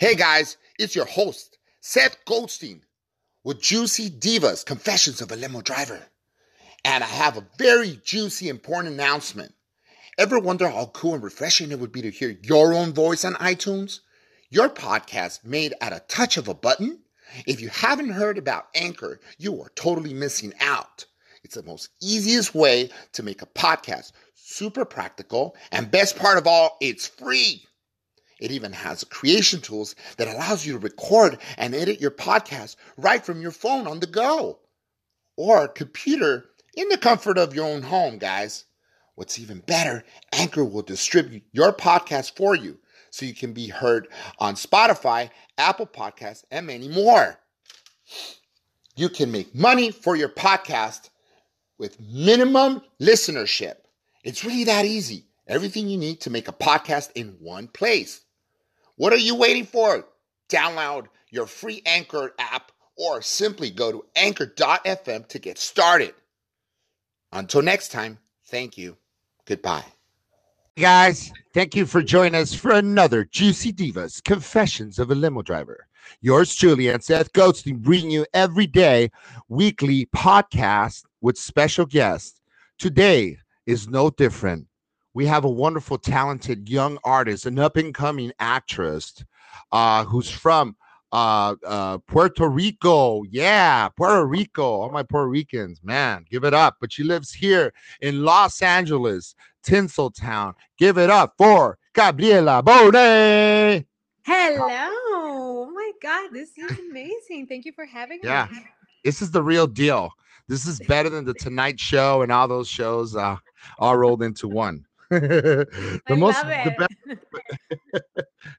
Hey guys, it's your host, Seth Goldstein, with Juicy Divas Confessions of a Limo Driver. And I have a very juicy, important announcement. Ever wonder how cool and refreshing it would be to hear your own voice on iTunes? Your podcast made at a touch of a button? If you haven't heard about Anchor, you are totally missing out. It's the most easiest way to make a podcast, super practical, and best part of all, it's free. It even has creation tools that allows you to record and edit your podcast right from your phone on the go or computer in the comfort of your own home, guys. What's even better, Anchor will distribute your podcast for you so you can be heard on Spotify, Apple Podcasts, and many more. You can make money for your podcast with minimum listenership. It's really that easy. Everything you need to make a podcast in one place. What are you waiting for? Download your free Anchor app or simply go to anchor.fm to get started. Until next time, thank you. Goodbye. Hey guys, thank you for joining us for another Juicy Divas Confessions of a Limo Driver. Yours truly and Seth Goldstein bringing you every day weekly podcast with special guests. Today is no different we have a wonderful, talented young artist, an up and coming actress uh, who's from uh, uh, Puerto Rico. Yeah, Puerto Rico. All my Puerto Ricans, man, give it up. But she lives here in Los Angeles, Tinseltown. Give it up for Gabriela Bonet. Hello. Oh my God, this is amazing. Thank you for having yeah. me. This is the real deal. This is better than the Tonight Show and all those shows uh, all rolled into one. the I most the best,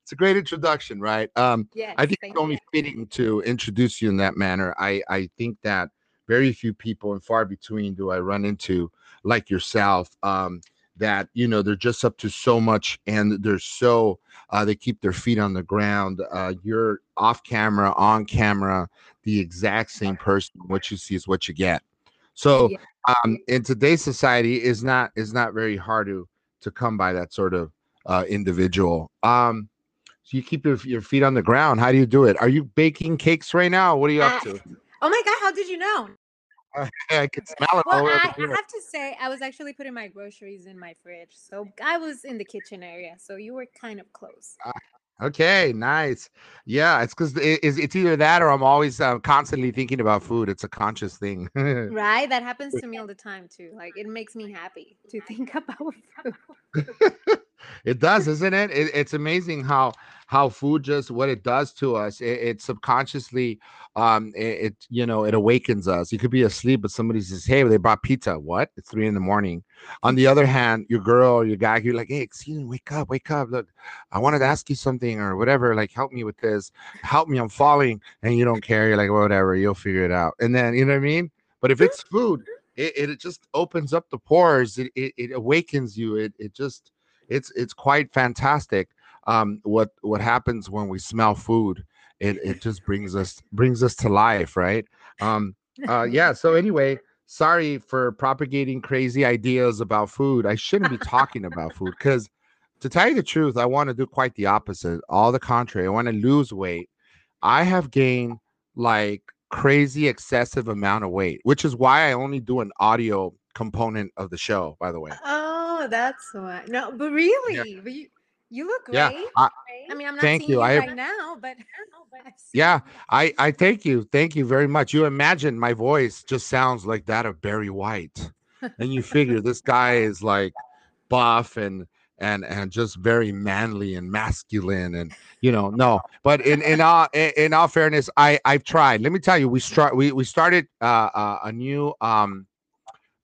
it's a great introduction, right? Um yes, I think it's only you. fitting to introduce you in that manner. I I think that very few people and far between do I run into like yourself um that you know they're just up to so much and they're so uh, they keep their feet on the ground uh, you're off camera on camera the exact same person what you see is what you get so um, in today's society is not is not very hard to to come by that sort of uh, individual. Um, so you keep your, your feet on the ground. How do you do it? Are you baking cakes right now? What are you up to? Uh, oh my god, how did you know? I can smell it. Well, I, I, have to say, I was actually putting my groceries in my fridge, so I was in the kitchen area. So you were kind of close. Okay, nice. Yeah, it's because it, it's, it's either that or I'm always uh, constantly thinking about food. It's a conscious thing. right? That happens to me all the time too. Like it makes me happy to think about food. It does, isn't it? it? It's amazing how how food just what it does to us. It, it subconsciously, um, it, it, you know it awakens us. You could be asleep, but somebody says, "Hey, they brought pizza." What? It's three in the morning. On the other hand, your girl your guy, you're like, "Hey, excuse me, wake up, wake up. Look, I wanted to ask you something or whatever. Like, help me with this. Help me. I'm falling." And you don't care. You're like, "Whatever. You'll figure it out." And then you know what I mean. But if it's food, it, it just opens up the pores. It, it, it awakens you. It, it just it's it's quite fantastic um, what what happens when we smell food. It it just brings us brings us to life, right? Um, uh, yeah. So anyway, sorry for propagating crazy ideas about food. I shouldn't be talking about food because, to tell you the truth, I want to do quite the opposite. All the contrary. I want to lose weight. I have gained like crazy excessive amount of weight, which is why I only do an audio component of the show. By the way. Oh, that's why. No, but really, yeah. but you, you look great. Yeah, I, I mean, I'm not thank seeing you. you I, right now, but yeah, I I thank you, thank you very much. You imagine my voice just sounds like that of Barry White, and you figure this guy is like buff and and and just very manly and masculine and you know no but in in all in all fairness i i've tried let me tell you we start we we started uh, uh, a new um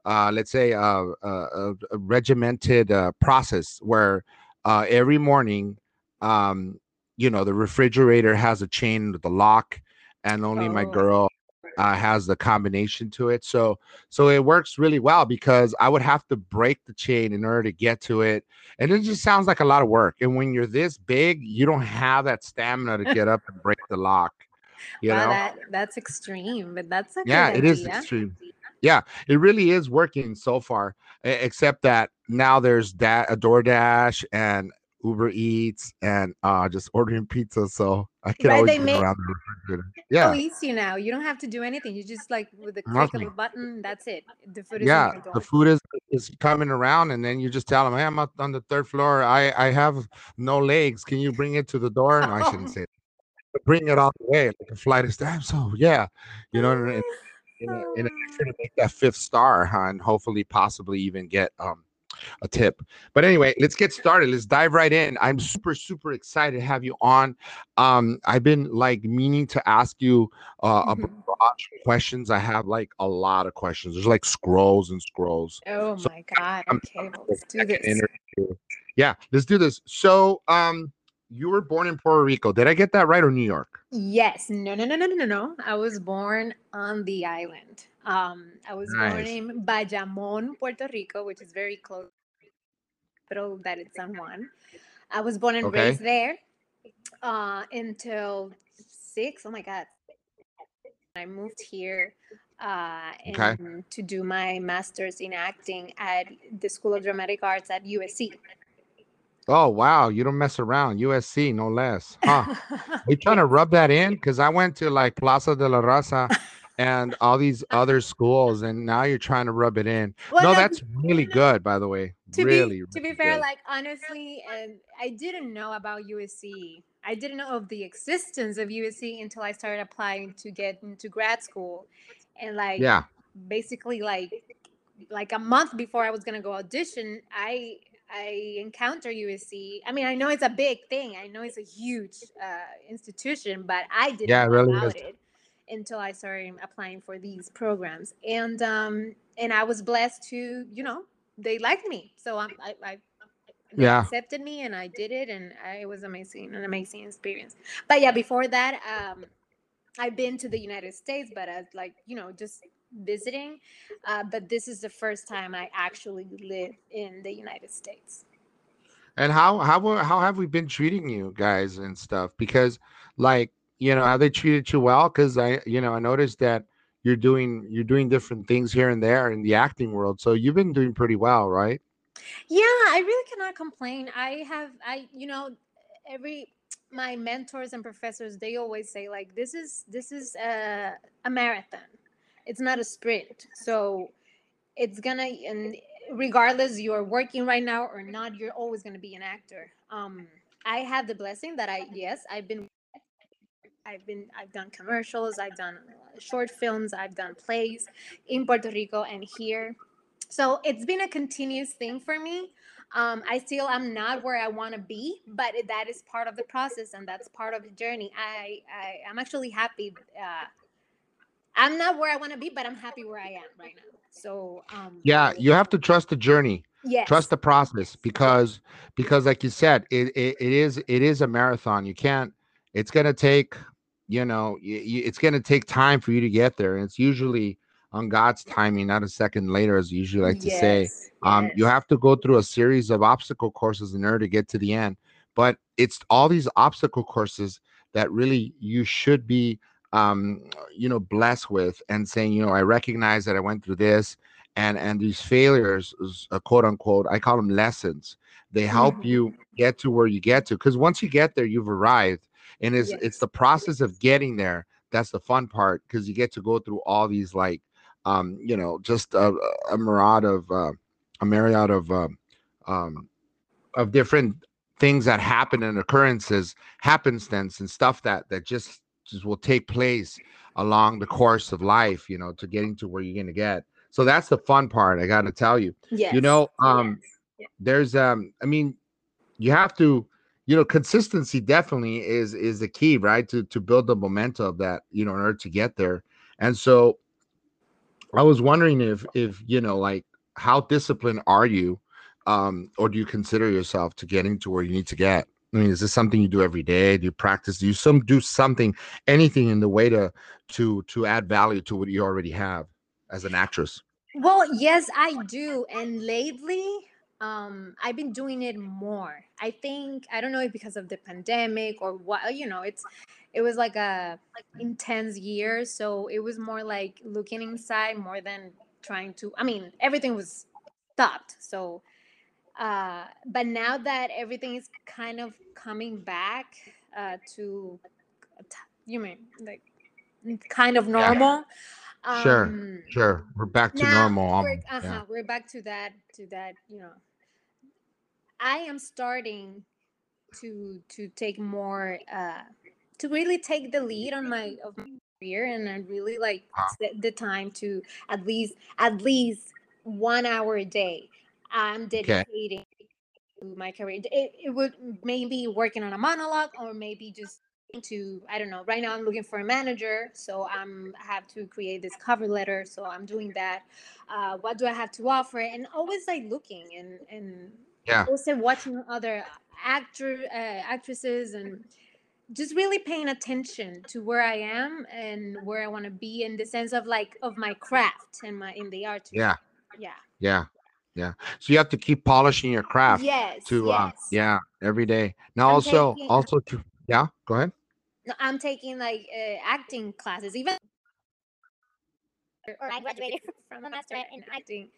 uh let's say uh, uh a regimented uh, process where uh, every morning, um, you know, the refrigerator has a chain with the lock, and only oh. my girl uh, has the combination to it. So, so it works really well because I would have to break the chain in order to get to it, and it just sounds like a lot of work. And when you're this big, you don't have that stamina to get up and break the lock. You wow, know, that, that's extreme, but that's a yeah, it idea. is extreme. Yeah, it really is working so far, except that now there's that a DoorDash and Uber Eats and uh just ordering pizza, so I can Right, always they make- around the refrigerator. so Yeah, easy now. You don't have to do anything. You just like with the click Nothing. of a button, that's it. The food is yeah. The food is is coming around, and then you just tell them, "Hey, I'm up on the third floor. I I have no legs. Can you bring it to the door?" No, I shouldn't say. That. Bring it all the way like a flight of steps. So yeah, you know, in, in, a, in an effort to make that fifth star, huh, and hopefully, possibly even get um a tip. But anyway, let's get started. Let's dive right in. I'm super, super excited to have you on. Um, I've been like meaning to ask you uh, a Mhm. bunch of questions. I have like a lot of questions. There's like scrolls and scrolls. Oh So, my god. I'm- Okay, the let's do this. interview. Yeah, let's do this. So, um, you were born in Puerto Rico. Did I get that right or New York? Yes. No, no, no, no, no, no, no. I was born on the island. Um, I was born in Bayamón, Puerto Rico, which is very close capital that is San Juan. I was born and Okay. raised there uh, until six. Oh my God. I moved here uh, Okay. to do my master's in acting at the School of Dramatic Arts at USC. Oh wow, you don't mess around. USC, no less. Huh. We trying to rub that in because I went to like Plaza de la Raza and all these other schools, and now you're trying to rub it in. Well, no, no, that's really good, by the way. to really, be to be fair good. like honestly and i didn't know about usc i didn't know of the existence of usc until i started applying to get into grad school and like yeah, basically like like a month before i was going to go audition i i encounter usc i mean i know it's a big thing i know it's a huge uh, institution but i didn't Yeah, know really about is. it until i started applying for these programs and um and i was blessed to you know they liked me so i'm i, I they Yeah. accepted me and i did it and I, it was amazing an amazing experience but yeah before that um i've been to the united states but as like you know just visiting uh, but this is the first time i actually live in the united states And how how how have we been treating you guys and stuff? Because like you know, have they treated you well? Because I you know I noticed that you're doing you're doing different things here and there in the acting world. So you've been doing pretty well, right? Yeah, I really cannot complain. I have I you know every my mentors and professors they always say like this is this is a, a marathon. It's not a sprint. So it's gonna and regardless you're working right now or not, you're always gonna be an actor. Um I have the blessing that I yes, I've been I've been I've done commercials, I've done short films, I've done plays in Puerto Rico and here. So it's been a continuous thing for me. Um, I still am not where I want to be, but that is part of the process and that's part of the journey. I, I I'm actually happy. Uh, I'm not where I want to be, but I'm happy where I am right now. So um, Yeah, you have to trust the journey. yes, trust the process because because like you said it, it, it is it is a marathon you can't it's going to take you know it's to take time for you to get there and it's usually on god's timing not a second later as you usually like to say Yes, um you have to go through a series of obstacle courses in order to get to the end but it's all these obstacle courses that really you should be um you know blessed with and saying you know i recognize that i went through this and and these failures uh, quote unquote i call them lessons they help Mhm. you get to where you get to because once you get there you've arrived and it's it's the process of getting there that's the fun part because you get to go through all these like um you know just a, a myriad of uh, a myriad of um, um of different things that happen and occurrences happenstance and stuff that that just will take place along the course of life you know to getting to where you're going to get. So that's the fun part i got to tell you. Yes. you know um yes. there's um i mean you have to you know consistency definitely is is the key right to to build the momentum of that you know in order to get there. And so i was wondering if if you know like how disciplined are you um or do you consider yourself to getting to where you need to get i mean is this something you do every day do you practice do you some do something anything in the way to to to add value to what you already have as an actress Well, yes, I do. And lately, um, I've been doing it more. I think I don't know if because of the pandemic or what, you know, it's it was like a intense year, so it was more like looking inside more than trying to. I mean, everything was stopped, so uh, but now that everything is kind of coming back uh, to you mean like kind of normal yeah. sure um, sure we're back to normal we're, uh-huh, yeah. we're back to that to that you know i am starting to to take more uh to really take the lead on my of my career and i really like the time to at least at least one hour a day i'm dedicating okay. to my career. It, it would maybe working on a monologue or maybe just to i don't know right now i'm looking for a manager so i'm I have to create this cover letter so i'm doing that. Uh, what do i have to offer? And always like looking and and yeah. also watching other actor uh, actresses and just really paying attention to where i am and where i want to be in the sense of like of my craft and my in the art. Yeah. Yeah. Yeah yeah so you have to keep polishing your craft yes to yes. uh yeah every day now I'm also taking, also to yeah go ahead I'm taking like uh, acting classes, even or I graduated from a master in acting.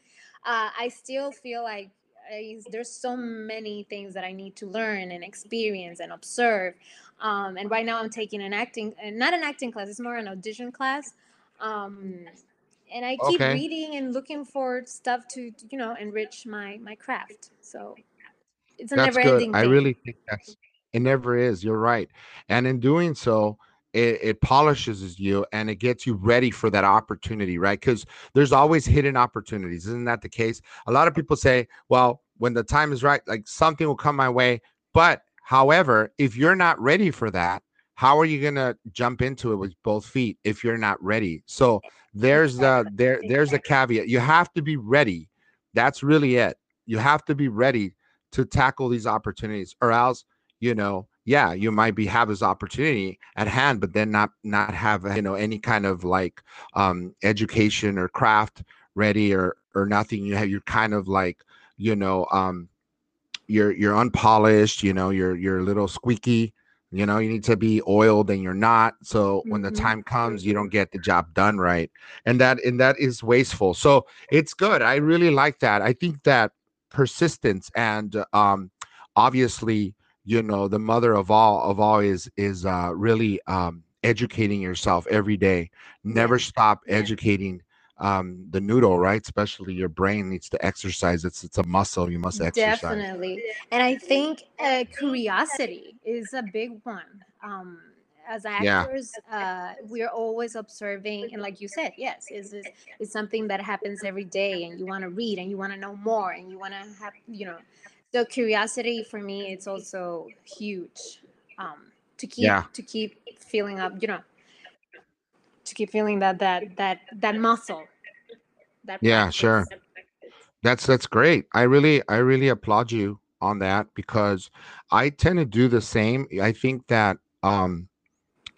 Uh, I still feel like I, there's so many things that I need to learn and experience and observe. Um, and right now I'm taking an acting, uh, not an acting class, it's more an audition class. Um, and I keep okay. reading and looking for stuff to, you know, enrich my my craft. So it's a that's never good. ending. I really think that's it never is. You're right. And in doing so, it, it, polishes you and it gets you ready for that opportunity, right? Because there's always hidden opportunities. Isn't that the case? A lot of people say, well, when the time is right, like something will come my way. But however, if you're not ready for that, how are you gonna jump into it with both feet if you're not ready? So there's the there there's a caveat. You have to be ready. That's really it. You have to be ready to tackle these opportunities, or else you know yeah you might be have this opportunity at hand but then not not have you know any kind of like um education or craft ready or or nothing you have you're kind of like you know um you're you're unpolished you know you're you're a little squeaky you know you need to be oiled and you're not so when the mm-hmm. time comes you don't get the job done right and that and that is wasteful so it's good i really like that i think that persistence and um obviously you know the mother of all of all is is uh really um educating yourself every day never stop educating um the noodle right? Especially your brain needs to exercise. It's it's a muscle. You must exercise. Definitely. And i think uh, curiosity is a big one. Um as actors yeah. uh, we're always observing and like you said yes is is something that happens every day and you want to read and you want to know more and you want to have you know so curiosity for me it's also huge um to keep yeah. to keep feeling up you know to keep feeling that that that that muscle that yeah practice. sure that's that's great i really i really applaud you on that because i tend to do the same i think that um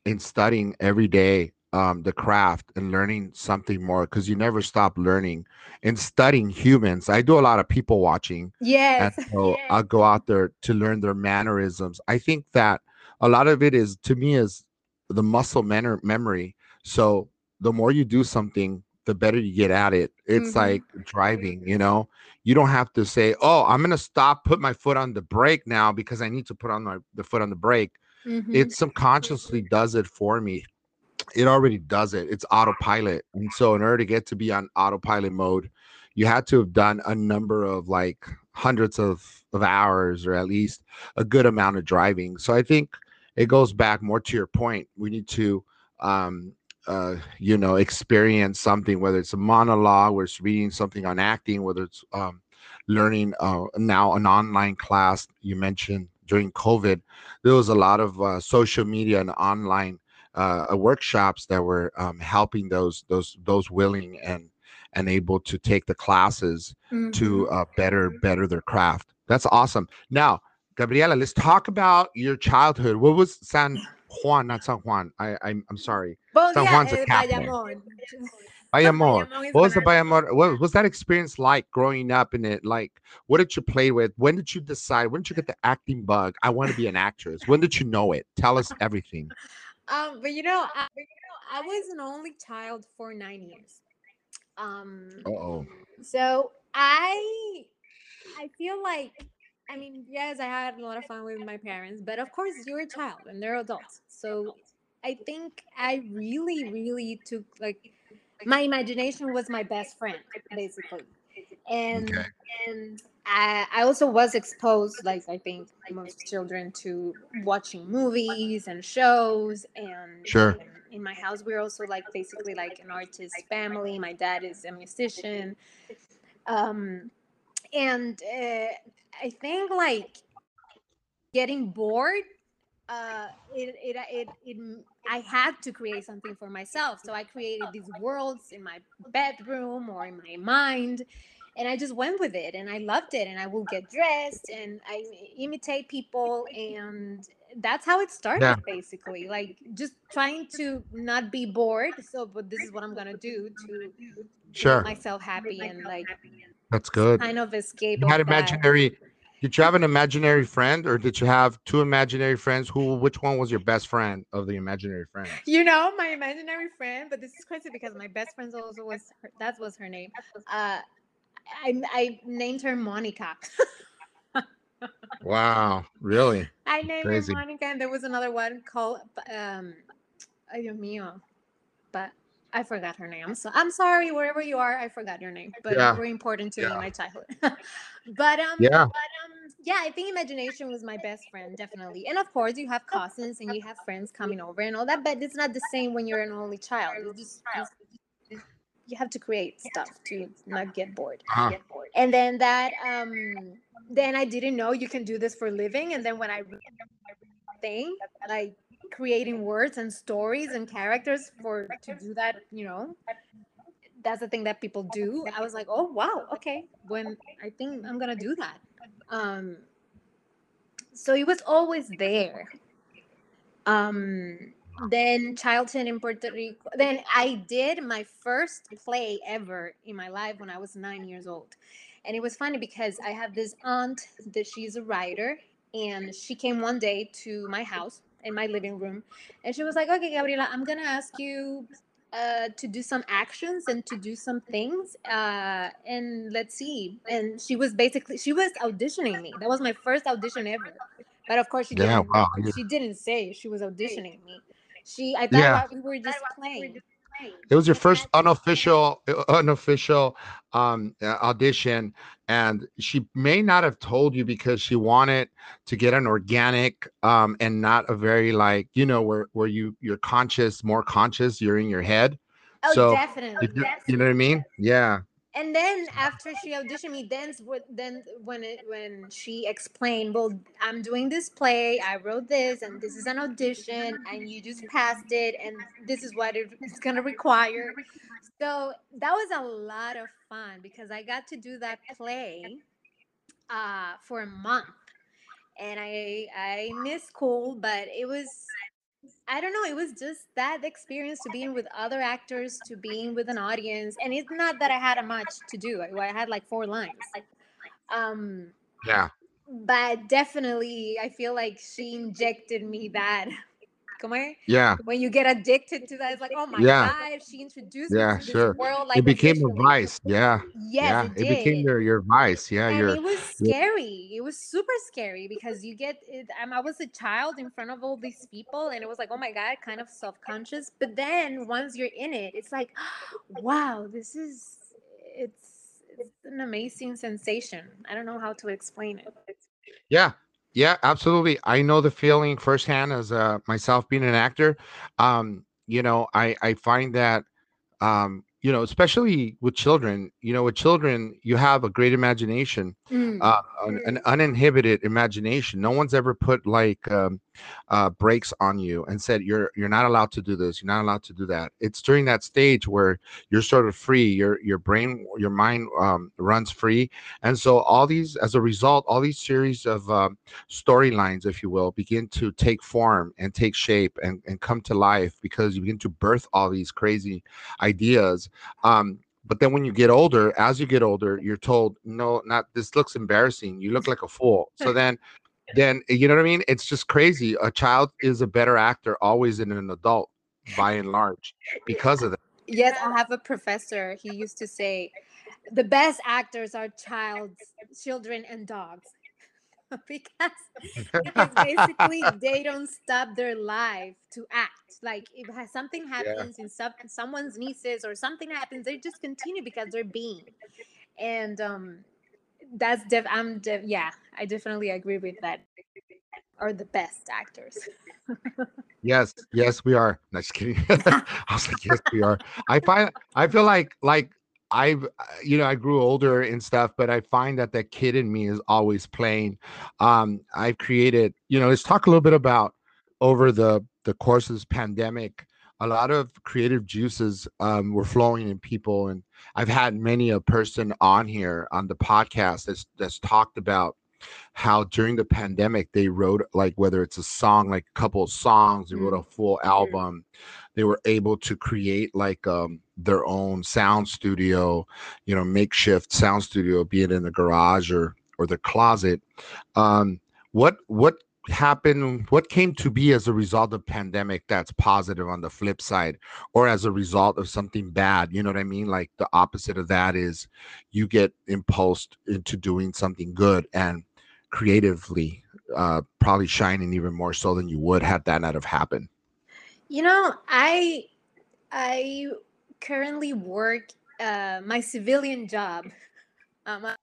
in studying every day um, the craft and learning something more because you never stop learning and studying humans. I do a lot of people watching. Yes. So yes. I'll go out there to learn their mannerisms. I think that a lot of it is to me is the muscle manner memory. So the more you do something, the better you get at it. It's mm-hmm. like driving, you know. You don't have to say, "Oh, I'm going to stop, put my foot on the brake now because I need to put on my the foot on the brake." Mm-hmm. It subconsciously does it for me it already does it. It's autopilot. And so in order to get to be on autopilot mode, you had to have done a number of like hundreds of, of hours or at least a good amount of driving. So I think it goes back more to your point. We need to um uh you know experience something whether it's a monologue whether it's reading something on acting whether it's um learning uh now an online class you mentioned during covid there was a lot of uh, social media and online uh, workshops that were um, helping those those those willing and and able to take the classes mm-hmm. to uh, better better their craft. That's awesome. Now, Gabriela, let's talk about your childhood. What was San Juan, not San Juan? I I'm, I'm sorry. Well, San yeah, Juan's a capital. Bayamon. What was the Bayamon? What was that experience like growing up in it? Like, what did you play with? When did you decide? When did you get the acting bug? I want to be an actress. When did you know it? Tell us everything. Um, but you know, I, I was an only child for nine years. Um, oh. So I I feel like, I mean, yes, I had a lot of fun with my parents, but of course, you're a child and they're adults. So I think I really, really took like my imagination was my best friend, basically. And Okay. and I, I also was exposed, like I think most children, to watching movies and shows. And Sure. in my house, we're also like basically like an artist family. My dad is a musician. Um, and uh, I think like getting bored uh it, it it it i had to create something for myself so i created these worlds in my bedroom or in my mind and i just went with it and i loved it and i will get dressed and i imitate people and that's how it started Yeah. basically like just trying to not be bored so but this is what i'm gonna do to Sure. make myself happy and like That's good. kind of escape You had of that. imaginary. Did you have an imaginary friend, or did you have two imaginary friends? Who? Which one was your best friend of the imaginary friends? You know, my imaginary friend, but this is crazy because my best friend also was her, that was her name. Uh, I I named her Monica. Wow, really? I named Crazy. her Monica, and there was another one called um, Dios mío, but I forgot her name. So I'm sorry, wherever you are, I forgot your name, but Yeah. very important to me in my childhood. but um, Yeah. but um, yeah, I think imagination was my best friend, definitely. And of course, you have cousins and you have friends coming over and all that, but it's not the same when you're an only child. It's just, just- you have to create stuff to not get bored. Uh-huh. And then that, um, then I didn't know you can do this for a living. And then when I read thing like creating words and stories and characters for to do that, you know, that's the thing that people do. I was like, oh wow, okay. When I think I'm gonna do that. Um, so it was always there. Um, then childhood in Puerto Rico. Then I did my first play ever in my life when I was nine years old, and it was funny because I have this aunt that she's a writer, and she came one day to my house in my living room, and she was like, "Okay, Gabriela, I'm gonna ask you uh, to do some actions and to do some things uh, and let's see. And she was basically she was auditioning me. That was my first audition ever. But of course she Yeah, didn't wow, she didn't say she was auditioning me. She i thought Yeah. we were just playing It was your first unofficial, uh, unofficial um, uh, audition, and she may not have told you because she wanted to get an organic um, and not a very like you know where where you you're conscious, more conscious. You're in your head. oh So, definitely you, you know what I mean? Yeah. And then after she auditioned me then then when it when she explained well i'm doing this play i wrote this and this is an audition and you just passed it and this is what it's going to require. So that was a lot of fun because i got to do that play uh, for a month. And i i missed school but it was I don't know. It was just that experience to being with other actors, to being with an audience, and it's not that I had a much to do. I, I had like four lines. Um, Yeah. but definitely, I feel like she injected me that. Come on. Yeah. When you get addicted to that, it's like, oh my Yeah. god, she introduced Yeah, me to sure. this world. Like it became a vice. Yeah. Yes, yeah. it, It, became your your vice. Yeah. and Your it was your- scary it was super scary because you get it, um, i was a child in front of all these people and it was like oh my god kind of self-conscious but then once you're in it it's like wow this is it's it's an amazing sensation i don't know how to explain it Yeah, yeah, absolutely. I know the feeling firsthand as uh, myself being an actor. Um, you know, I I find that um, you know, especially with children, you know, with children, you have a great imagination, Mm. uh, an, an uninhibited imagination. No one's ever put like um, uh, brakes on you and said you're you're not allowed to do this, you're not allowed to do that. It's during that stage where you're sort of free, your your brain, your mind um, runs free, and so all these, as a result, all these series of um, storylines, if you will, begin to take form and take shape and, and come to life because you begin to birth all these crazy ideas. Um, but then when you get older, as you get older, you're told, no, not this looks embarrassing. You look like a fool. So then then you know what I mean? It's just crazy. A child is a better actor always than an adult by and large because of that. yes i have a professor he used to say the best actors are childs, children, and dogs. because, because basically they don't stop their life to act. Like if something happens in some, someone's nieces or something happens, they just continue because they're being. And um that's def I'm def- yeah, I definitely agree with that. Are the best actors. Yes, yes, we are. No, just kidding. I was like, yes, we are. I find I feel like like I've uh, you know I grew older and stuff, but I find that that kid in me is always playing. Um, I've created you know let's talk a little bit about over the the course of this pandemic. A lot of creative juices um, were flowing in people, and I've had many a person on here on the podcast that's that's talked about how during the pandemic they wrote like whether it's a song like a couple of songs they wrote a full album. They were able to create like um their own sound studio you know makeshift sound studio be it in the garage or or the closet. Um what what happened what came to be as a result of pandemic that's positive on the flip side or as a result of something bad you know what i mean like the opposite of that is you get impulsed into doing something good and creatively uh probably shining even more so than you would had that not have happened You know, I I currently work uh, my civilian job. Um, job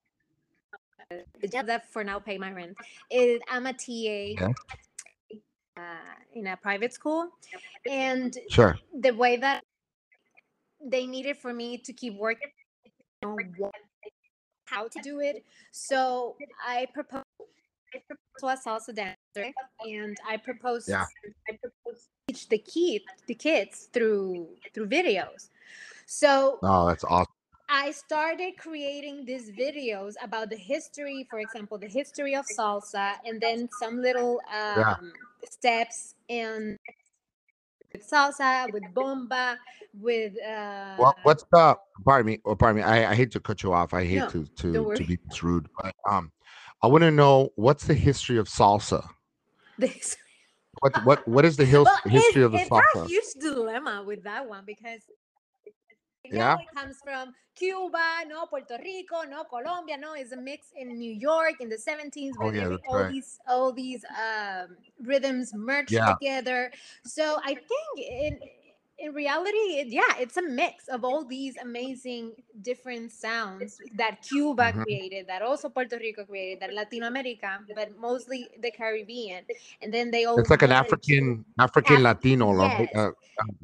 that for now pay my rent is I'm a TA Okay. uh, in a private school, and sure the way that they needed for me to keep working on what, how to do it. So I proposed to a salsa dancer, and I proposed Yeah. I proposed to teach the kid the kids through through videos. So oh that's awesome I started creating these videos about the history, for example, the history of salsa, and then some little um, Yeah. steps in with salsa, with bomba, with uh, What what's the pardon me or pardon me I, I hate to cut you off I hate No, to to to be this rude but um I want to know what's the history of salsa this. what what what is the Well, history it's, of the it's got a huge dilemma with that one because Yeah. it comes from Cuba, no Puerto Rico, no Colombia, no. It's a mix in New York in the 70s Oh, yeah, all right. these all these um, rhythms merged Yeah. together. So I think in in reality, it, yeah, it's a mix of all these amazing different sounds that Cuba Mhm. created, that also Puerto Rico created, that Latin America, but mostly the Caribbean, and then they all it's like an merged. African African Af- Latino yes. uh,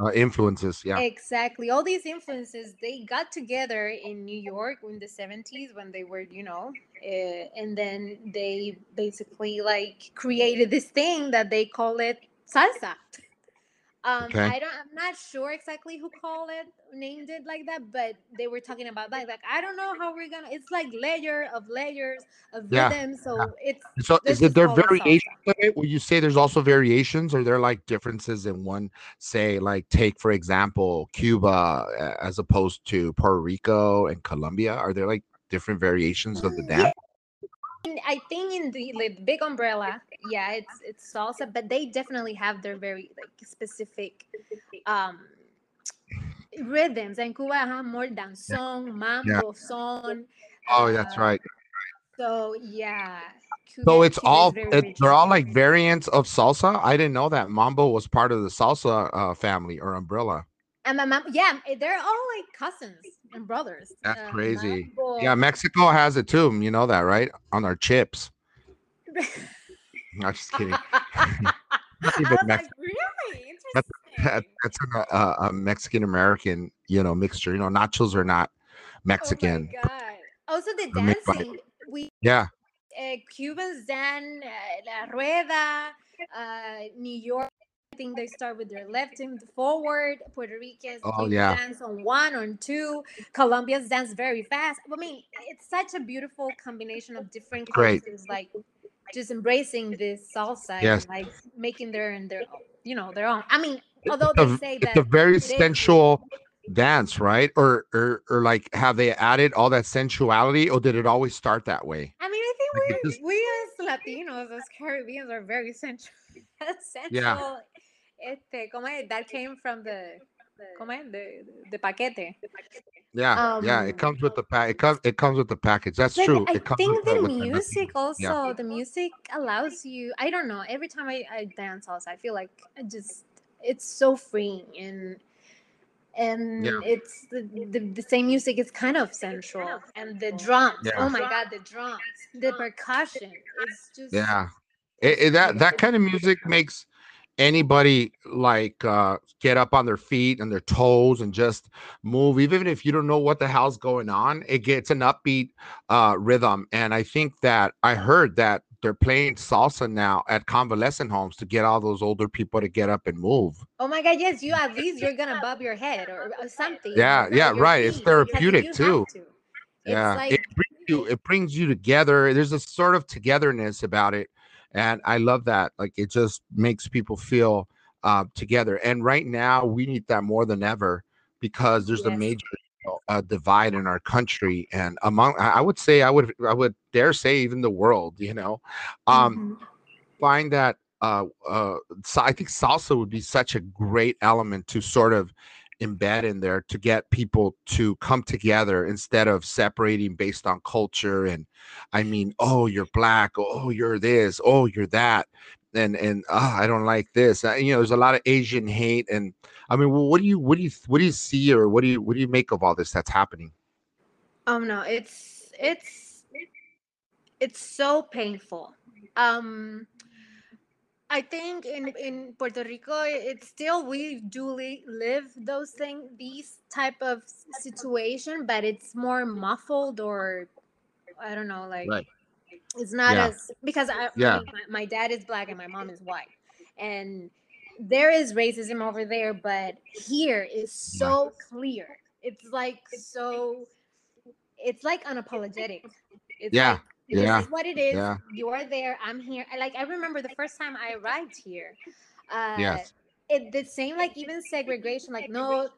uh, influences yeah Exactly. All these influences, they got together in New York in the 70s when they were, you know, uh, and then they basically like created this thing that they call it salsa. Um, Okay. I don't, I'm not sure exactly who called it, named it like that, but they were talking about that. Like, I don't know how we're gonna, it's like layer of layers of Yeah, rhythm. So it's, so This is it is there variations of it would you say there's also variations or there like differences in one say like take for example cuba uh, as opposed to puerto rico and colombia are there like different variations of the dance in- I think in the like, big umbrella, yeah, it's it's salsa, but they definitely have their very like specific um rhythms. And Cuba have more danzón, mambo, son. oh that's uh, right So yeah. so it's Cuba all it, they're all like variants of salsa i didn't know that mambo was part of the salsa uh, family or umbrella And my mom, yeah, eh, they're all like cousins and brothers. That's Uh, crazy. yeah mexico has it too you know that right on our chips i'm just kidding Not I even was Mex- like, really That- interesting. that's an, uh, a Mexican American, you know, mixture. You know, nachos are not Mexican. Oh! Also, the dancing. We yeah, uh, Cubans dance uh, La Rueda, uh, New York. I think they start with their left and forward. Puerto Ricans Oh, yeah. dance on one or two. Colombians dance very fast. I mean, it's such a beautiful combination of different Great. cultures, like just embracing this salsa Yes. and like making their and their you know their own. I mean, although it's they say it's that a very it is- sensual dance, right? Or, or or like have they added all that sensuality, or did it always start that way? I mean, I think Like, we we as Latinos, as Caribbeans, are very sensual. sensual. Este, como es? that came from the ¿cómo es? De, de paquete. Yeah, yeah. It Um, comes with the pack. It comes. It comes with the package. That's like true. I It comes think with the the, with the music yeah. also the music allows you I don't know every time I, I dance also, I feel like I just it's so freeing and and Yeah. it's the, the, the same music is kind of sensual and the drums Yeah. oh my god the drums the percussion it's just Yeah. It, it- that that kind of music makes anybody like uh get up on their feet and their toes and just move even if you don't know what the hell's going on it gets an upbeat uh rhythm and i think that i heard that they're playing salsa now at convalescent homes to get all those older people to get up and move oh my god yes you at least you're gonna bob your head or, or something Yeah, yeah, right. It's feet, because therapeutic, too. to. It's yeah like it brings you it brings you together there's a sort of togetherness about it and i love that like it just makes people feel uh together. And right now we need that more than ever because there's a major uh, divide in our country and among i would say i would i would dare say even the world you know? Um mhm. find that uh uh so i think salsa would be such a great element to sort of embed in there to get people to come together instead of separating based on culture and i mean oh you're black oh you're this oh you're that and and oh, i don't like this Uh, you know there's a lot of asian hate and i mean well, what do you what do you what do you see or what do you what do you make of all this that's happening Oh no, it's it's it's so painful. Um I think in in Puerto Rico it's still we do live those things these type of situation but it's more muffled or I don't know like right. it's not Yeah. as because I, Yeah. my, my dad is black and my mom is white. And there is racism over there but here is so clear. It's like so it's like unapologetic. It's Yeah, like this yeah, is what it is yeah. you are there i'm here like i remember the first time i arrived here uh Yes. it the same like even segregation like no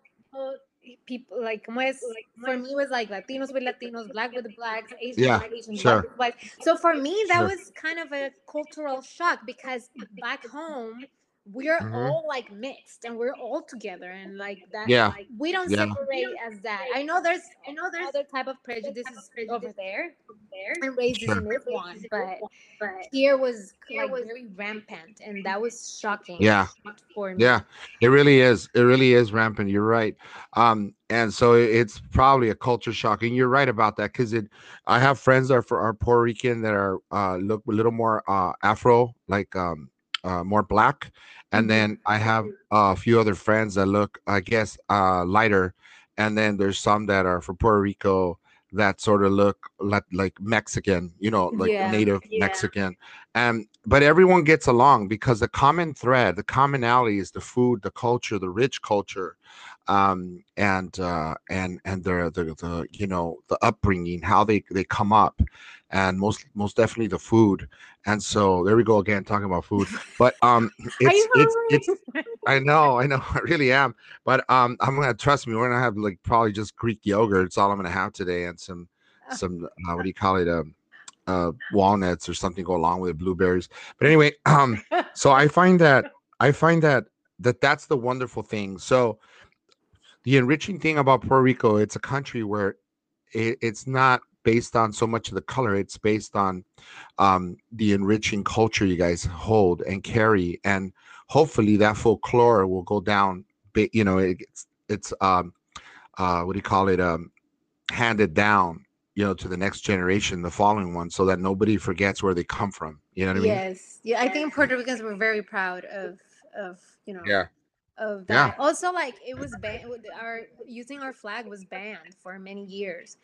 people like es, for me it was like latinos with latinos black with blacks asians Yeah, with asians sure. black with white so for me that Sure. was kind of a cultural shock because back home we're Mhm. all like mixed and we're all together and like that Yeah. like, we don't Yeah. separate as that i know there's i know there's other type of prejudices over there there and racism is one but but here was like very rampant and that was shocking Yeah. for me Yeah, it really is. It really is rampant. You're right. Um, and so it's probably a culture shock. And you're right about that because it. I have friends that are for are Puerto Rican that are uh look a little more uh Afro, like um uh more black, and Mhm. then I have a few other friends that look, I guess, uh lighter, and then there's some that are from Puerto Rico that sort of look like like Mexican, you know, like Yeah, native yeah. Mexican. And but everyone gets along because the common thread, the commonality is the food, the culture, the rich culture, um, and uh, and and the, the the you know the upbringing, how they they come up, and most most definitely the food. And so there we go again talking about food. But um, it's it's it's I know, I know, I really am. But um, I'm gonna trust me. We're gonna have like probably just Greek yogurt. It's all I'm gonna have today, and some some uh, what do you call it? Um, uh, walnuts or something go along with it, blueberries. But anyway, um, so I find that I find that that that's the wonderful thing. So the enriching thing about Puerto Rico, it's a country where it, it's not based on so much of the color. It's based on um, the enriching culture you guys hold and carry, and hopefully that folklore will go down. You know, it, it's it's um, uh, what do you call it? Um, handed down. You know, to the next generation, the following one, so that nobody forgets where they come from. You know what I mean? yes yeah i think puerto ricans were very proud of of you know Yeah. Of Yeah. that also like it was banned our using our flag was banned for many years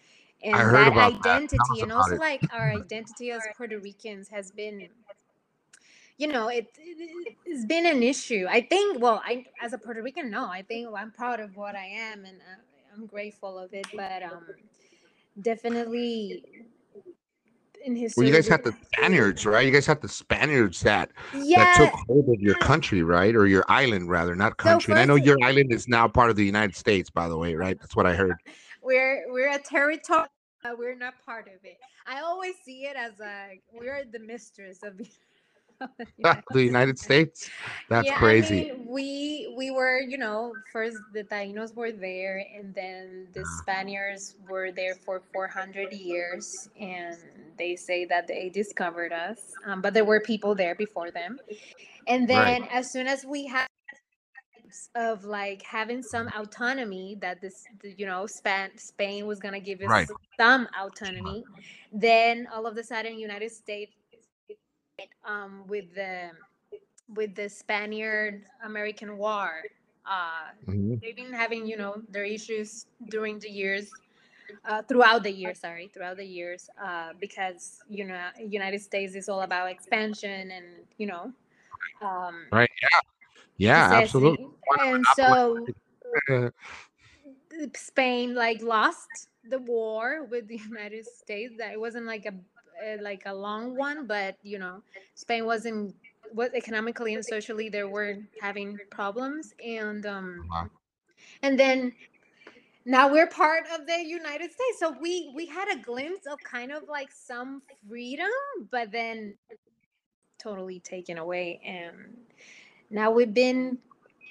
and that that. Identity us and also it. like our identity as puerto ricans has been you know it, it has been an issue i think well i as a puerto rican no i think i'm proud of what i am and uh, i'm grateful of it but um definitely in history Well, you guys had the Spaniards, right? You guys had the Spaniards that yeah that took hold of your country, right? Or your island, rather, not country. and I know your island is now part of the United States, by the way, right? That's what I heard. we're we're a territory uh, we're not part of it i always see it as a we're the mistress of the, the United States. That's Yeah, I crazy. mean, we we were you know first the Tainos were there and then the Uh-huh. Spaniards were there for 400 years and they say that they discovered us um, but there were people there before them and Right. then as soon as we had of like having some autonomy that this you know Span- Spain was gonna give us Right. some autonomy then all of a sudden United States um, with the with the Spaniard American War. Uh, Mhm. they've been having, you know, their issues during the years, uh, throughout the years. Sorry, throughout the years, uh, because you know, United States is all about expansion and you know, um, Right. Yeah. Yeah. Absolutely. And so Spain like lost the war with the United States. That it wasn't like a uh, like a long one, but you know, Spain wasn't was economically and socially they were having problems, and um, Wow. and then now we're part of the United States. So we we had a glimpse of kind of like some freedom, but then totally taken away, and now we've been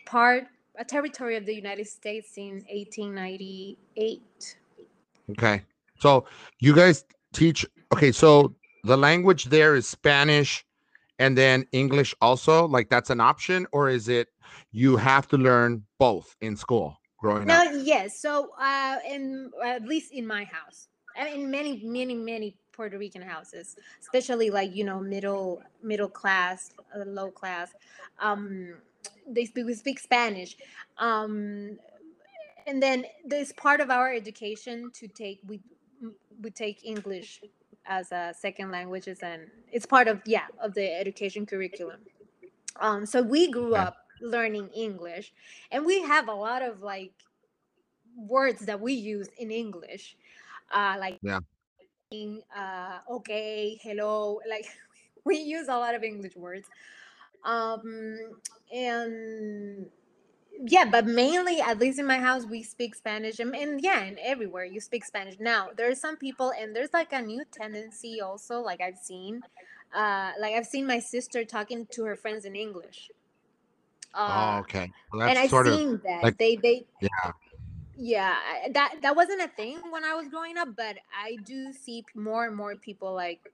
part a territory of the United States in 1898. Okay. So you guys teach okay, so the language there is Spanish and then English also? Like that's an option or is it you have to learn both in school growing Now, up? yes, so uh, in at least in my house, and in many, many, many Puerto Rican houses, especially like you know middle middle class, uh, low class, um, they speak we speak Spanish, um, and then there's part of our education to take we we take English as a second language as and it's part of yeah of the education curriculum. Um, so we grew up learning English, and we have a lot of like words that we use in English, uh, like Yeah. uh, okay, hello, like we use a lot of English words, um, and yeah, but mainly, at least in my house, we speak Spanish, and, and yeah, and everywhere you speak Spanish. Now there are some people, and there's like a new tendency also, like I've seen, uh, like I've seen my sister talking to her friends in English. Oh, Uh, okay. Well, and I've seen that like- they they yeah. yeah that that wasn't a thing when I was growing up, but I do see more and more people like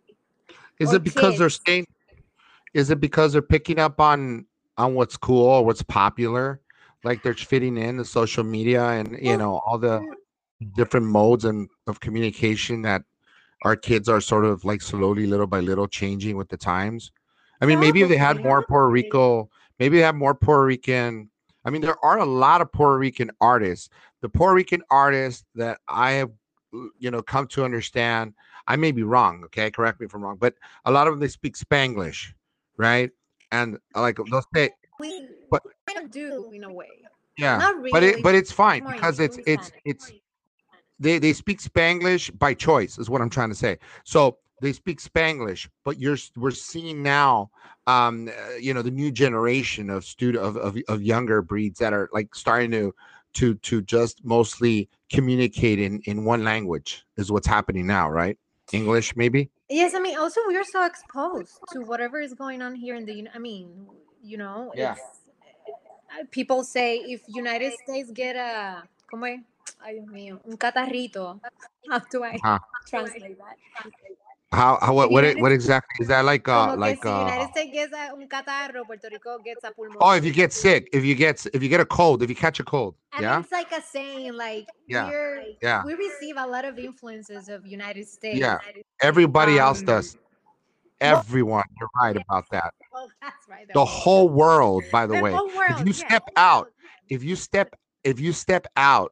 Is it because they're kids. staying is it because they're picking up on on what's cool or what's popular? Like they're fitting in the social media and you know all the different modes and of communication that our kids are sort of like slowly little by little changing with the times i mean maybe if they had more puerto rico maybe they have more puerto rican i mean there are a lot of puerto rican artists the puerto rican artists that i have you know come to understand i may be wrong okay correct me if i'm wrong but a lot of them they speak spanglish right and uh, like they'll say we But- kind of do in a way. yeah Not really. but it but it's fine more because it's it's it's they they speak Spanglish by choice is what I'm trying to say. So they speak Spanglish, but you're we're seeing now, um, uh, you know, the new generation of student of, of of younger breeds that are like starting to to to just mostly communicate in in one language is what's happening now, right? English, maybe. Yes, I mean, also we are so exposed to whatever is going on here in the. I mean, you know, Yeah. it's, uh, people say if United States get a, ¿cómo es? Ay, Dios mío, un catarrito. How do I Uh-huh. translate that? How how what what, what exactly is that like uh like si uh United States gets a, un catarro, Puerto Rico gets a pulmón. oh if you get sick if you get if you get a cold if you catch a cold I yeah mean, it's like a saying, like Yeah, we're yeah. we receive a lot of influences of United States. Yeah. everybody else Um, does well- everyone you're right about that Well, that's right. the whole world by the the way world, you yeah. step out if you step if you step out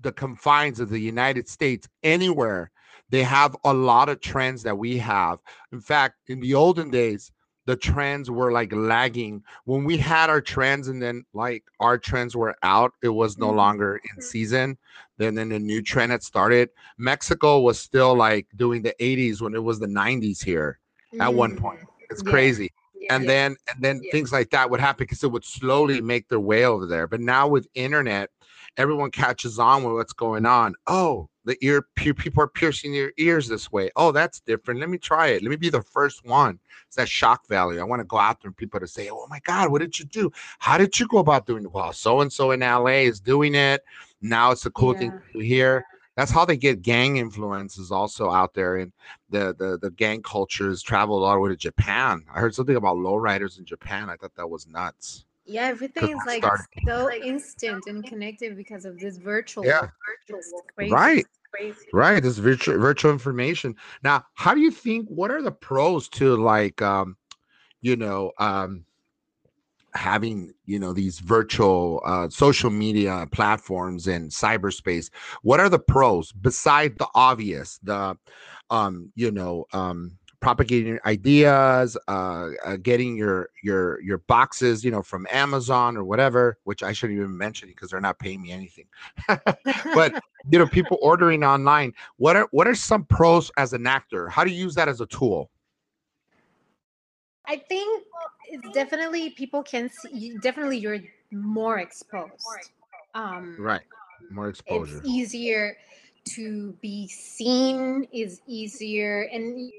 the confines of the united states anywhere they have a lot of trends that we have. In fact in the olden days the trends were like lagging. When we had our trends and then like our trends were out it was no Mhm. longer in season. Then then the new trend had started. Mexico was still like doing the 80s when it was the 90s here at one point. Mm, it's yeah. crazy. And then and then things like that would happen because it would slowly make their way over there. But now with internet everyone catches on with what's going on. Oh the ear people are piercing their ears this way. Oh that's different. Let me try it. Let me be the first one. It's that shock value. I want to go out there and people to say oh my god what did you do? How did you go about doing it? Well so and so in la is doing it. Now it's a cool yeah. thing to hear. That's how they get gang influences also out there and the the the gang cultures traveled all the way to japan. I heard something about lowriders in japan. I thought that was nuts yeah everything is like so instant and connected because of this virtual yeah. right. Crazy. right this virtual virtual information. Now how do you think what are the pros to like um you know um having you know these virtual uh, social media platforms and cyberspace? What are the pros beside the obvious the um you know um propagating ideas uh, uh, getting your your your boxes you know from amazon or whatever which i shouldn't even mention because they're not paying me anything but you know people ordering online what are what are some pros as an actor how do you use that as a tool I think it's definitely people can see. Definitely, you're more exposed. Um, right, more exposure. It's easier to be seen. Is easier, and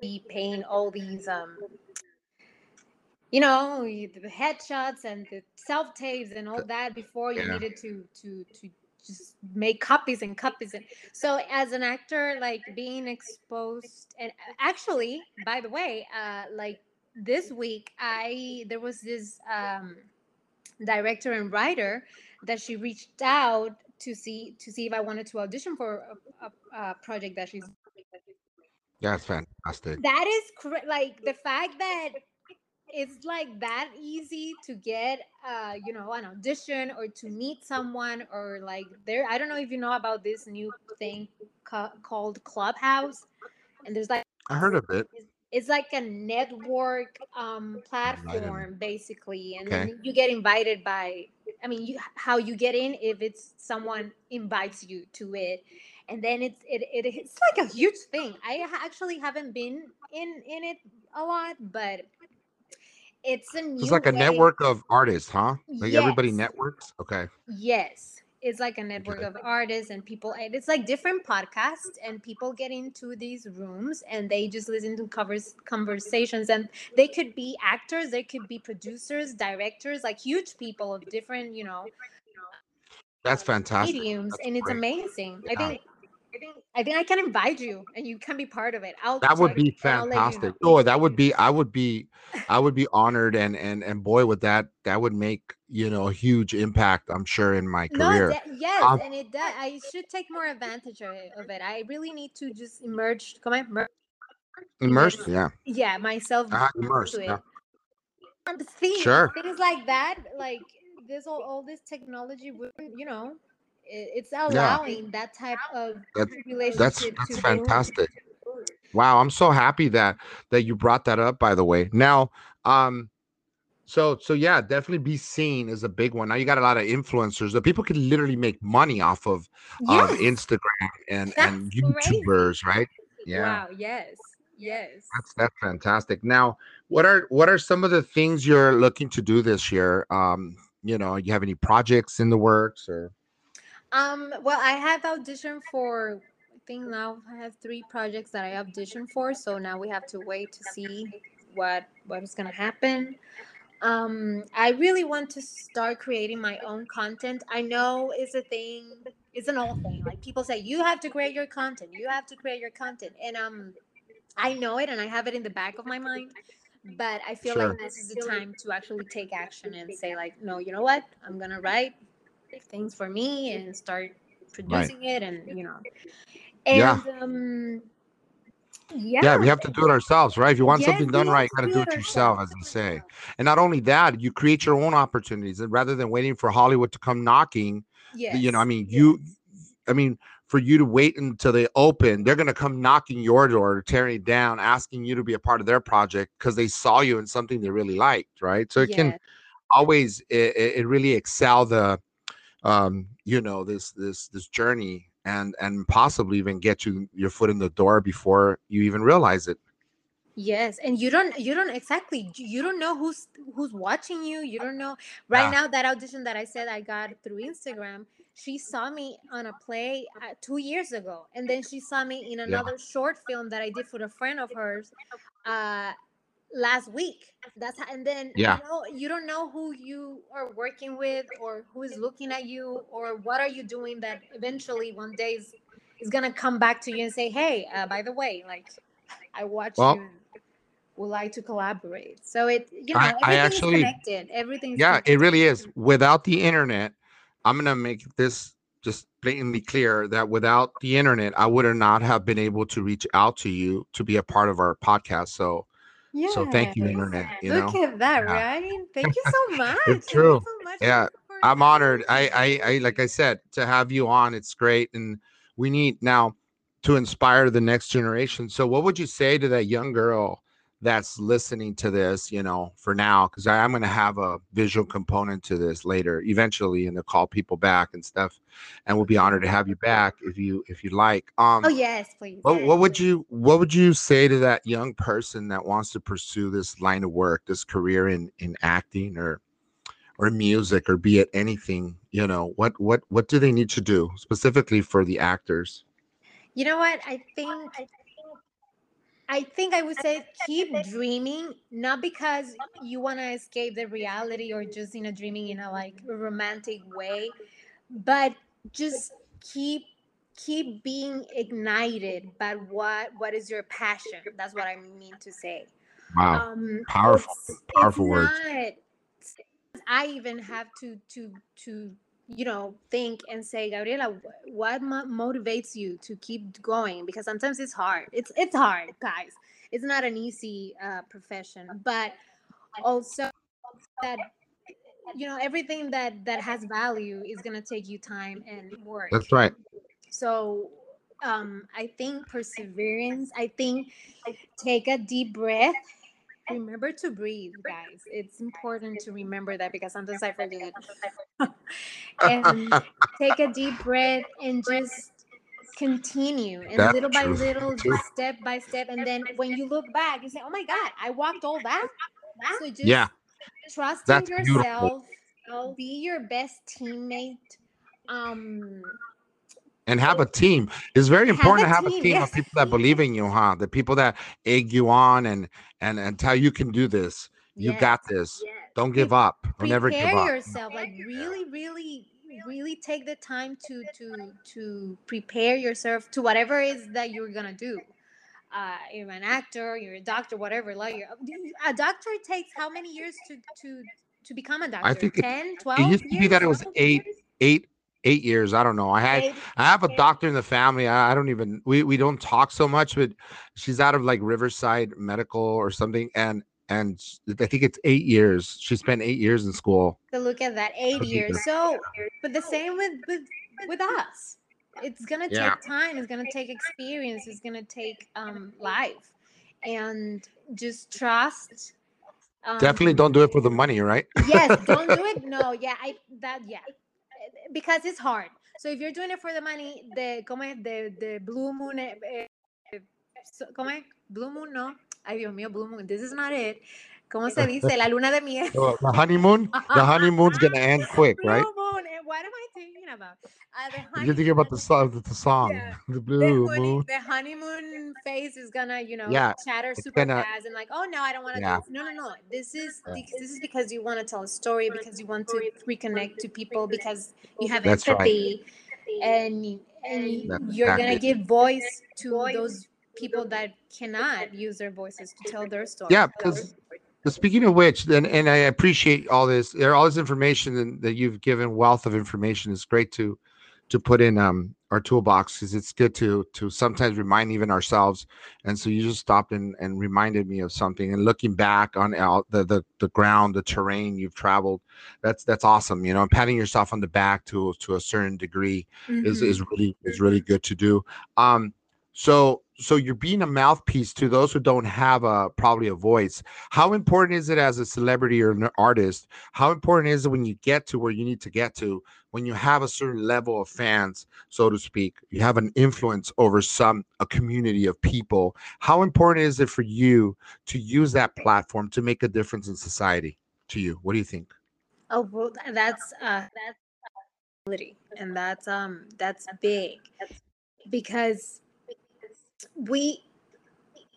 be paying all these um you know the headshots and the self tapes and all that before you yeah. needed to to to just make copies and copies and so as an actor like being exposed and actually by the way uh like this week i there was this um director and writer that she reached out to see to see if i wanted to audition for a, a, a project that she's yeah it's fantastic. That is cr- like the fact that it's like that easy to get uh you know an audition or to meet someone or like there i don't know if you know about this new thing ca- called clubhouse and there's like i heard of it. it's like a network um platform basically and okay. then you get invited by i mean you how you get in if it's someone invites you to it and then it's it, it it's like a huge thing i actually haven't been in in it a lot but it's a new. It's like a network of artists, huh? Like yes. everybody networks. Okay. Yes, it's like a network okay. of artists and people. And it's like different podcasts, and people get into these rooms and they just listen to covers conversations, and they could be actors, they could be producers, directors, like huge people of different, you know. That's fantastic. Mediums, That's and it's amazing. Yeah. I think I think I think I can invite you and you can be part of it. I'll that would be fantastic. You know. Oh, that would be I would be I would be honored and and and boy would that that would make you know a huge impact I'm sure in my career. No, yes, um, and it does. I should take more advantage of it. I really need to just emerge come on, emerge, immerse, yeah. Yeah, myself uh, immerse, yeah. Things, sure. things like that, like this all, all this technology would you know it's allowing yeah. that type of that's, relationship that's that's fantastic. wow i'm so happy that that you brought that up by the way. Now um so so yeah definitely be seen is a big one. Now you got a lot of influencers that people can literally make money off of yes. instagram and that's and youtubers right? Yeah. Wow yes yes. That's that's fantastic. Now what are what are some of the things you're looking to do this year? Um you know you have any projects in the works or um, well, I have auditioned for. I think now I have three projects that I auditioned for. So now we have to wait to see what what is gonna happen. Um, I really want to start creating my own content. I know it's a thing. It's an old thing. Like people say, you have to create your content. You have to create your content, and um, I know it, and I have it in the back of my mind. But I feel sure. like this is the time to actually take action and say, like, no, you know what? I'm gonna write things for me and start producing right. it and you know and yeah. um yeah. yeah, we have to do it ourselves, right? If you want yes, something done right, you got to do it yourself, as they say. And not only that, you create your own opportunities, and rather than waiting for Hollywood to come knocking, yes. you know, I mean, you, I mean, for you to wait until they open, they're going to come knocking your door, tearing it down, asking you to be a part of their project because they saw you in something they really liked, right? So it yes. can always, it, it really excel the um, you know this this this journey and and possibly even get you your foot in the door before you even realize it Yes, and you don't you don't exactly you don't know who's who's watching you. You don't know right Yeah. now that audition that I said I got through Instagram. She saw me on a play uh, two years ago, and then she saw me in another short film that I did for a friend of hers uh, last week. That's how, and then Yeah. you know you don't know who you are working with or who is looking at you or what are you doing that eventually one day is, is gonna come back to you and say, hey, uh, by the way, like I watched Well- you. Would like to collaborate. So it, you know, I- I actually- connected. Everything. Yeah, it really is. Without the internet, I'm gonna make this just blatantly clear that without the internet, I would not have been able to reach out to you to be a part of our podcast. So so thank you, internet, you Look know? at that, Yeah. right? Thank you so much. Thank you true. so much Yeah, I'm honored. I, I, I, like I said, to have you on, it's great, and we need now to inspire the next generation. So, what would you say to that young girl that's listening to this? You know, for now, because I'm going to have a visual component to this later, eventually, and to call people back and stuff. And we'll be honored to have you back if you if you like. Um, Oh yes, please. what, what would you what would you say to that young person that wants to pursue this line of work, this career in in acting or or music or be it anything? You know, what what what do they need to do specifically for the actors? You know what? I think I think I would say keep dreaming, not because you want to escape the reality or just in a dreaming in a like romantic way, but just keep keep being ignited by what what is your passion. That's what I mean to say. Wow, Um, powerful, it's- powerful it's words. not- I even have to to to you know think and say, Gabriela, what mo- motivates you to keep going? Because sometimes it's hard. It's it's hard, guys. It's not an easy uh, profession, but also that you know everything that that has value is gonna take you time and work. that's right. So um, I think perseverance. I think take a deep breath. Remember to breathe, guys. It's important to remember that because sometimes I forget. and take a deep breath and just continue and That's little by true. little, just step by step. And then when you look back, you say, "Oh my God, I walked all that." So just Yeah, trust That's in beautiful. yourself. Be your best teammate. Um, and have a team. It's very Have important to have team, a team yes. of people that believe in you, huh? The people that egg you on and and and tell you can do this. You yes. got this. Yes. Don't give up. Or never give prepare up. yourself like really really really take the time to to to prepare yourself to whatever it is that you're gonna do uh you're an actor you're a doctor whatever like a doctor takes how many years to to to become a doctor I think it- 10 12 It used to be that it was eight, eight, eight years. I don't know. I had I have a doctor in the family. I, I don't even we we don't talk so much, but she's out of like Riverside Medical or something, and and I think it's eight years. She spent eight years in school. So look at that, eight years. So, but the same with with with us. It's gonna take Yeah. time. It's gonna take experience. It's gonna take um life, and just trust. Um, Definitely don't do it for the money, right? Yes, don't do it. No, yeah, I that yeah, because it's hard. So if you're doing it for the money, the como es the the blue moon, eh, eh, so- como blue moon no. Ay Dios mío, blue moon. This is not it. ¿Cómo se dice? La luna de miel. Oh, the honeymoon, the honeymoon's gonna end quick, right? Blue moon. What am I thinking about? Uh, You're thinking about the song, the, the song, Yeah. the the, blue honey- moon. the honeymoon phase is gonna, you know, Yeah, chatter it's super gonna- fast and like, oh no, I don't want to Yeah. No, no, no. This is Yeah. this is because you want to tell a story, because you want to reconnect to people, because you have That's right. empathy, and and That's you're gonna give voice to those people that cannot use their voices to tell their story. Yeah, because But speaking of which, then and I appreciate all this, there all this information and that you've given wealth of information is great to to put in um our toolbox because it's good to to sometimes remind even ourselves. And so you just stopped and, and reminded me of something. And looking back on out the, the the ground, the terrain you've traveled, that's that's awesome. You know, and patting yourself on the back to to a certain degree is Mhm. is really is really good to do. Um, So so you're being a mouthpiece to those who don't have a probably a voice. How important is it as a celebrity or an artist? How important is it when you get to where you need to get to when you have a certain level of fans, so to speak, you have an influence over some a community of people. How important is it for you to use that platform to make a difference in society? To you, what do you think? Oh, well, that's uh, that's ability, and that's um that's big because we,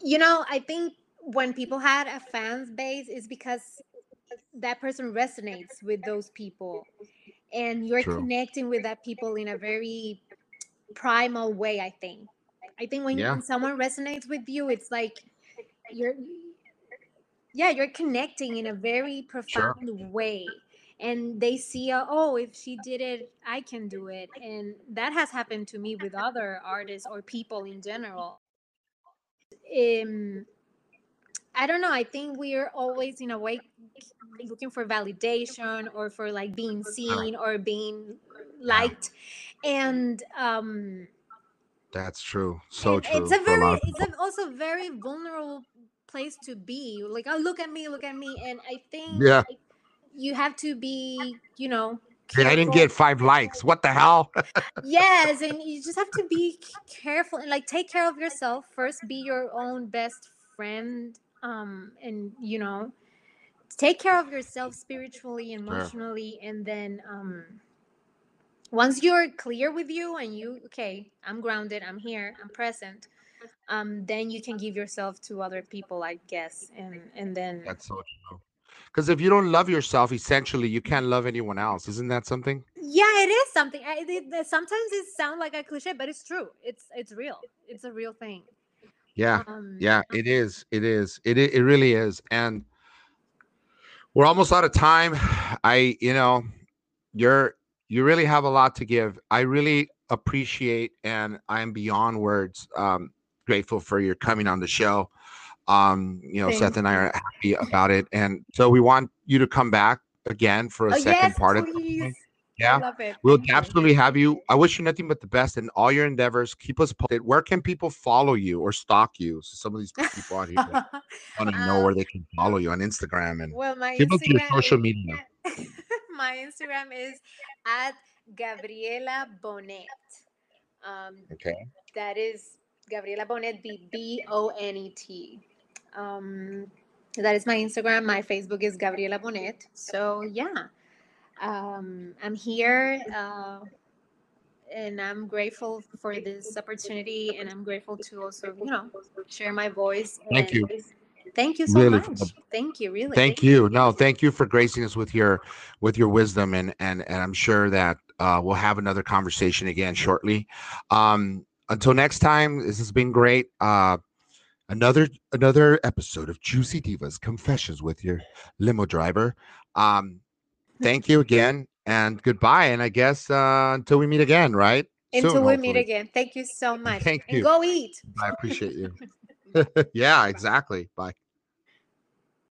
you know, I think when people had a fans base is because that person resonates with those people and you're True. connecting with that people in a very primal way i think i think when, Yeah. when someone resonates with you it's like you're yeah you're connecting in a very Sure. profound way and they see uh, oh if she did it i can do it and that has happened to me with other artists or people in general um i don't know i think we're always in a way looking for validation or for like being seen or being liked and um That's true. So true. it's a a very of it's a, also very vulnerable place to be like oh look at me look at me and i think Yeah. You have to be you know Hey, I didn't get five likes. What the hell? yes and you just have to be careful and like take care of yourself first be your own best friend um and you know take care of yourself spiritually emotionally and then um once you're clear with you and you okay i'm grounded i'm here i'm present um then you can give yourself to other people i guess and and then That's so true. Because if you don't love yourself, essentially, you can't love anyone else. Isn't that something? yeah it is something I, it, sometimes it sounds like a cliche but it's true it's it's real it's a real thing Yeah. um Yeah, it is. It is. It it really is. And we're almost out of time. I, you know, you're you really have a lot to give. I really appreciate and I'm beyond words um grateful for your coming on the show. Um, you know, Thank Seth and I are happy about it. And so we want you to come back again for a oh, second yes, part of it. please. Yeah. Love it. We'll Thank you. absolutely have you. I wish you nothing but the best in all your endeavors. Keep us posted. Where can people follow you or stalk you? So some of these people out here want to know Um, where they can follow you on Instagram and Well, my give us your Instagram social is- media. my Instagram is at Gabriela Bonet. Um, Okay. that is Gabriela Bonet, B B O N E T. Um, that is my Instagram. My Facebook is Gabriela Bonet. So yeah, um, I'm here, uh, and I'm grateful for this opportunity, and I'm grateful to also, you know, share my voice. Thank you. Thank you so Really, much. Thank you. Really. Thank you. No, thank you for gracing us with your with your wisdom and and and I'm sure that uh, we'll have another conversation again shortly. Um, until next time, this has been great. Uh, another another episode of Juicy Divas Confessions with your limo driver. Um, thank you again and goodbye. And I guess uh, until we meet again, right? Until Soon, we meet again. Thank you so much. Thank and you. go eat. I appreciate you. yeah, exactly. Bye.